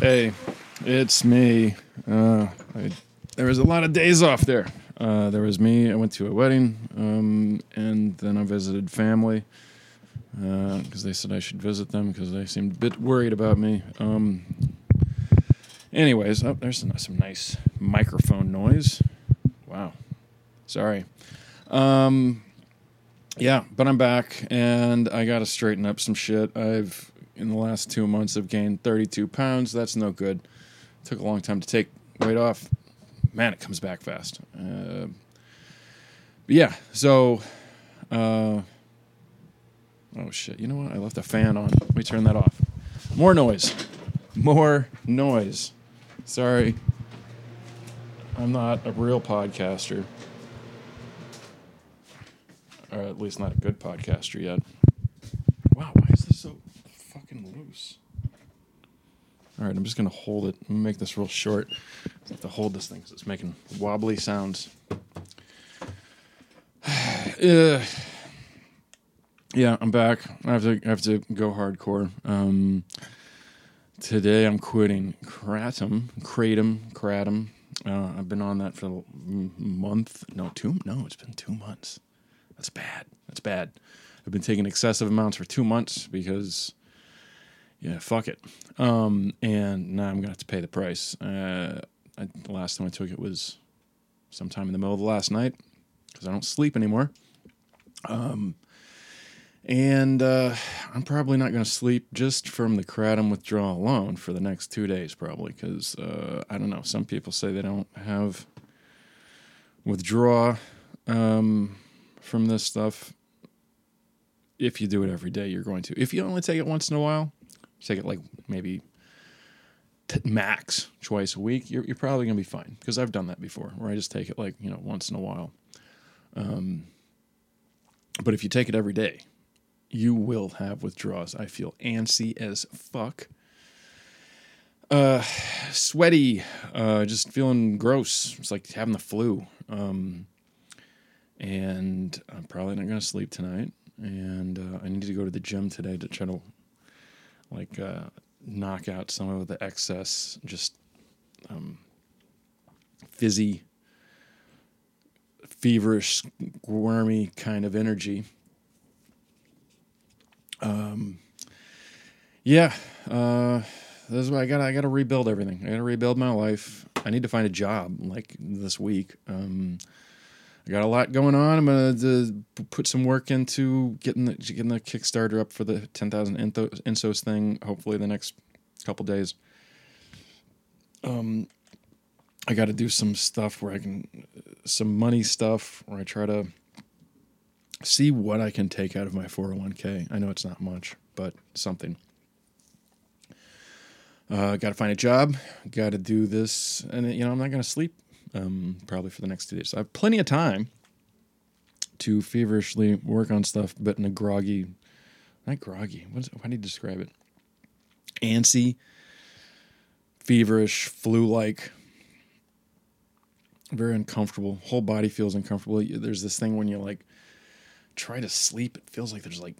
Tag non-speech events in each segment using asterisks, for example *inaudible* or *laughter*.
Hey, it's me. Uh, I, there was a lot of days off there. Uh, there was me. I went to a wedding, um, and then I visited family because they said I should visit them because they seemed a bit worried about me. Um, anyways, oh, there's some, some nice microphone noise. Wow. Sorry. Um, yeah, but I'm back and I got to straighten up some shit. I've in the last two months have gained 32 pounds. That's no good. Took a long time to take weight off. Man, it comes back fast. Uh, yeah, so. Uh, oh shit! You know what? I left the fan on. Let me turn that off. More noise. More noise. Sorry. I'm not a real podcaster. Or at least not a good podcaster yet. Wow, why is this so fucking loose? All right, I'm just gonna hold it. I'm make this real short. I have to hold this thing because it's making wobbly sounds. *sighs* yeah, I'm back. I have to I have to go hardcore. Um, today I'm quitting Kratom, Kratom, Kratom. Uh, I've been on that for a month. No, two. No, it's been two months. That's bad. That's bad. I've been taking excessive amounts for two months because, yeah, fuck it. Um, and now I'm gonna have to pay the price. Uh, I, the last time I took it was sometime in the middle of the last night because I don't sleep anymore. Um, and uh, I'm probably not to sleep just from the kratom withdrawal alone for the next two days, probably, because uh, I don't know. Some people say they don't have withdraw um, from this stuff. If you do it every day, you're going to. If you only take it once in a while, take it like maybe t- max twice a week, you're, you're probably going to be fine. Because I've done that before, where I just take it like, you know, once in a while. Um, but if you take it every day, you will have withdrawals. I feel antsy as fuck. Uh, sweaty, uh, just feeling gross. It's like having the flu. Um, and I'm probably not gonna sleep tonight. And uh, I need to go to the gym today to try to like uh, knock out some of the excess, just um, fizzy, feverish, wormy kind of energy um, yeah, uh, this is what I got. I got to rebuild everything. I got to rebuild my life. I need to find a job like this week. Um, I got a lot going on. I'm gonna to put some work into getting the getting the Kickstarter up for the ten thousand Insos thing. Hopefully, the next couple days. Um, I got to do some stuff where I can some money stuff where I try to see what I can take out of my 401k. I know it's not much, but something. Uh, got to find a job. Got to do this, and you know I'm not to sleep um, probably for the next two days. So I have plenty of time to feverishly work on stuff, but in a groggy, not groggy. What is, how do you describe it? Antsy, feverish, flu-like, very uncomfortable. Whole body feels uncomfortable. There's this thing when you like try to sleep, it feels like there's like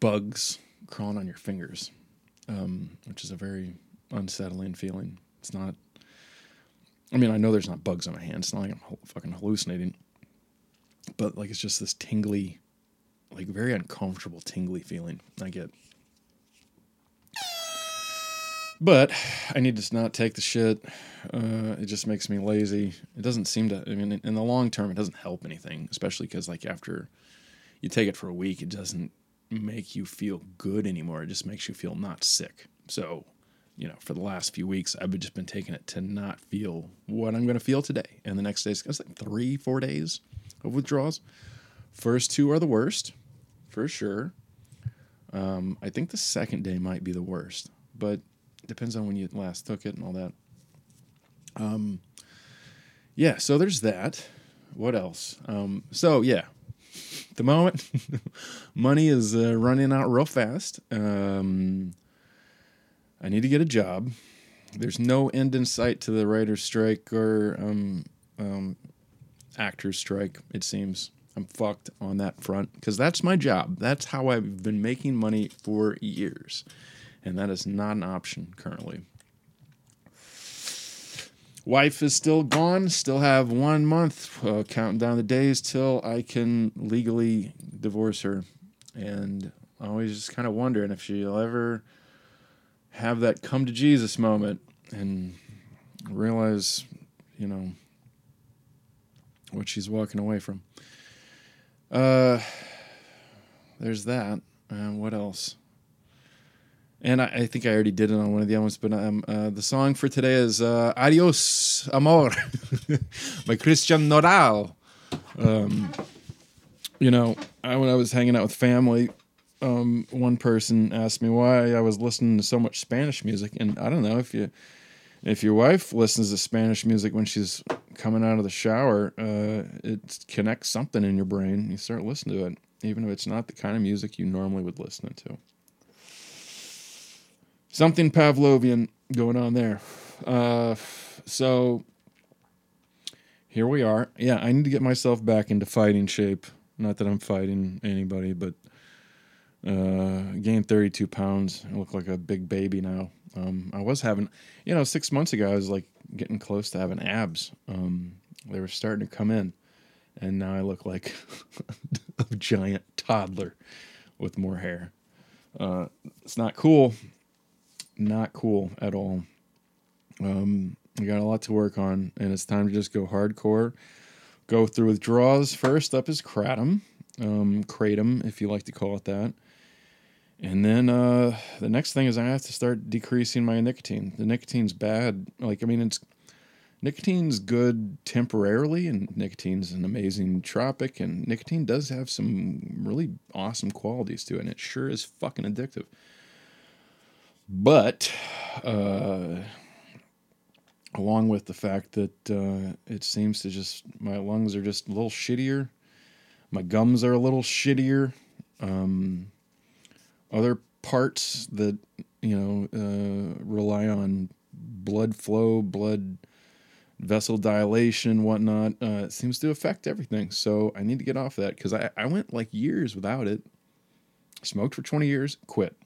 bugs crawling on your fingers, um, which is a very unsettling feeling. It's not. I mean, I know there's not bugs on my hands. It's not like I'm fucking hallucinating, but like it's just this tingly, like very uncomfortable, tingly feeling I get. But I need to not take the shit. Uh, it just makes me lazy. It doesn't seem to. I mean, in the long term, it doesn't help anything. Especially because, like, after you take it for a week, it doesn't make you feel good anymore. It just makes you feel not sick. So, you know, for the last few weeks, I've just been taking it to not feel what I'm going to feel today. And the next day, it's like three, four days of withdrawals. First two are the worst, for sure. Um, I think the second day might be the worst, but depends on when you last took it and all that. Um, yeah, so there's that. What else? Um, so yeah, *laughs* the moment *laughs* money is uh, running out real fast. Um, I need to get a job. There's no end in sight to the writer's strike or um, um, actor's strike. It seems I'm fucked on that front because that's my job. That's how I've been making money for years and that is not an option currently. Wife is still gone. Still have one month, uh, counting down the days till I can legally divorce her. And I always just kind of wondering if she'll ever have that come to Jesus moment and realize, you know, what she's walking away from. Uh, there's that. Uh, what else? And I, I, think I already did it on one of the albums, but um, uh, the song for today is uh, "Adios Amor" *laughs* by Christian Nodal. Um, you know, I, when I was hanging out with family, um, one person asked me why I was listening to so much Spanish music, and I don't know if you, if your wife listens to Spanish music when she's coming out of the shower, uh, it connects something in your brain. You start listening to it, even if it's not the kind of music you normally would listen to something Pavlovian going on there. Uh, so here we are. Yeah, I need to get myself back into fighting shape. Not that I'm fighting anybody, but uh, gained 32 pounds. I look like a big baby now. Um, I was having, you know, six months ago, I was like getting close to having abs. Um, they were starting to come in, and now I look like *laughs* a giant toddler with more hair. Uh, it's not cool not cool at all. Um, we got a lot to work on, and it's time to just go hardcore. Go through withdrawals. First up is kratom, um, kratom, if you like to call it that. And then uh, the next thing is I have to start decreasing my nicotine. The nicotine's bad. Like I mean, it's nicotine's good temporarily, and nicotine's an amazing tropic, and nicotine does have some really awesome qualities to it, and it sure is fucking addictive. But uh, along with the fact that uh, it seems to just my lungs are just a little shittier, my gums are a little shittier. Um, other parts that you know uh, rely on blood flow, blood vessel dilation, whatnot, uh, it seems to affect everything. So I need to get off that because I, I went like years without it. Smoked for 20 years, quit.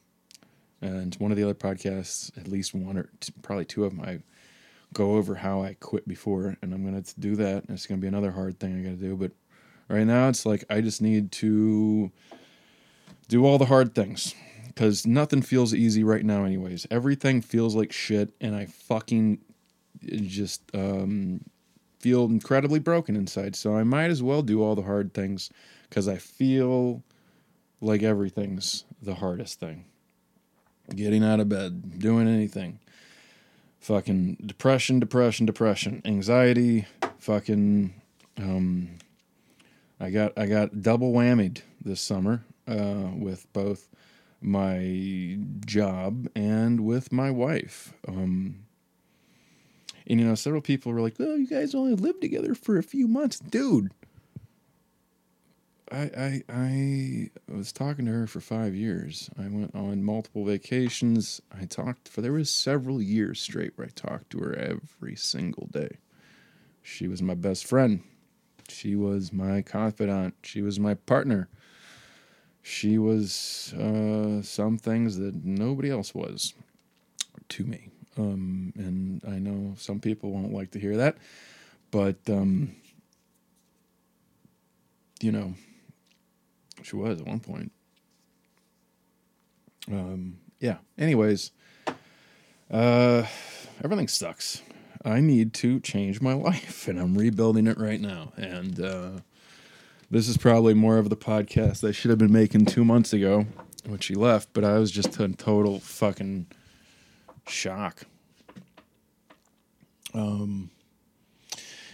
And one of the other podcasts, at least one or probably two of them, I go over how I quit before, and I'm gonna do that. And it's gonna be another hard thing I gotta do. But right now, it's like I just need to do all the hard things because nothing feels easy right now. Anyways, everything feels like shit, and I fucking just um, feel incredibly broken inside. So I might as well do all the hard things because I feel like everything's the hardest thing getting out of bed, doing anything. Fucking depression, depression, depression, anxiety, fucking um I got I got double whammied this summer uh with both my job and with my wife. Um and you know, several people were like, "Oh, you guys only lived together for a few months, dude." I, I I was talking to her for five years. I went on multiple vacations. I talked for there was several years straight where I talked to her every single day. She was my best friend. She was my confidant. She was my partner. She was uh, some things that nobody else was to me. Um, and I know some people won't like to hear that, but um, you know, she was at one point. Um, yeah. Anyways, uh, everything sucks. I need to change my *laughs* life, and I'm rebuilding it right now. And uh, this is probably more of the podcast I should have been making two months ago when she left, but I was just in total fucking shock. Um,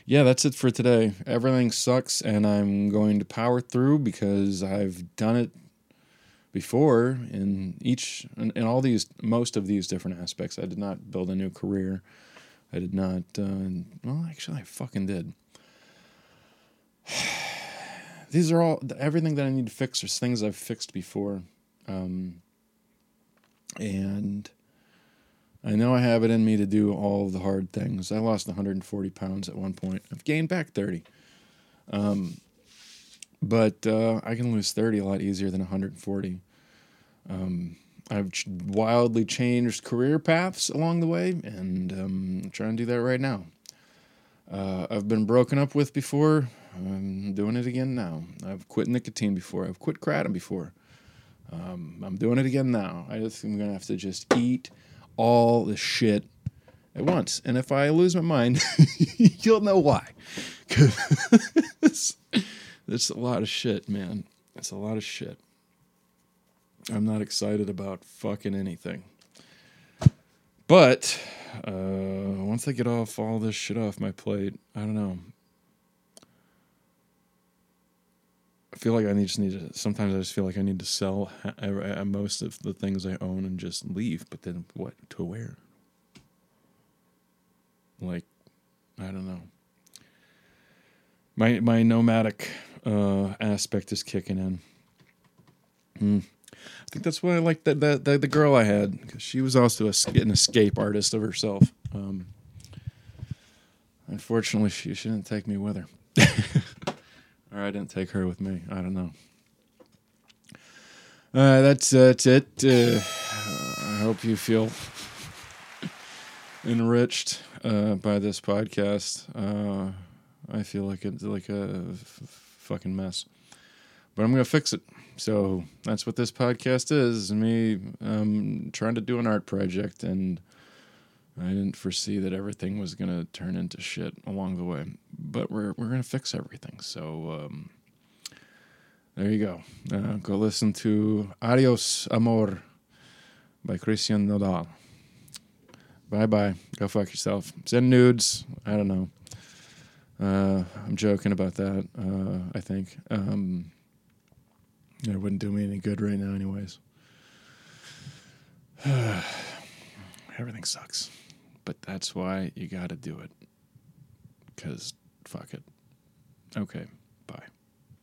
yeah, that's it for today. Everything sucks, and I'm going to power through because I've done it before in each in, in all these most of these different aspects. I did not build a new career. I did not. Uh, well, actually, I fucking did. *sighs* these are all everything that I need to fix are things I've fixed before, um, and I know I have it in me to do all the hard things. I lost 140 pounds at one point. I've gained back 30. Um, but uh, I can lose 30 a lot easier than 140. Um, I've wildly changed career paths along the way, and um, I'm trying to do that right now. Uh, I've been broken up with before. I'm doing it again now. I've quit nicotine before. I've quit kratom before. Um, I'm doing it again now. I just I'm gonna have to just eat all the shit at once. And if I lose my mind, *laughs* you'll know why. *laughs* It's a lot of shit, man. It's a lot of shit. I'm not excited about fucking anything. But uh, once I get off all this shit off my plate, I don't know. I feel like I need, just need to. Sometimes I just feel like I need to sell most of the things I own and just leave. But then what to wear? Like, I don't know. My my nomadic uh, aspect is kicking in. Hmm. I think that's why I like that that the girl I had because she was also a, an escape artist of herself. Um, unfortunately, she, she didn't take me with her, *laughs* or I didn't take her with me. I don't know. Uh, that's that's it. Uh, I hope you feel enriched uh, by this podcast. Uh, I feel like it's like a f- fucking mess, but I'm gonna fix it. So that's what this podcast is. Me um, trying to do an art project, and I didn't foresee that everything was gonna turn into shit along the way. But we're we're gonna fix everything. So um, there you go. Uh, go listen to Adios Amor by Christian Nodal. Bye bye. Go fuck yourself. Send nudes. I don't know. Uh, I'm joking about that. Uh, I think. Um, it wouldn't do me any good right now, anyways. *sighs* Everything sucks. But that's why you got to do it. Because fuck it. Okay.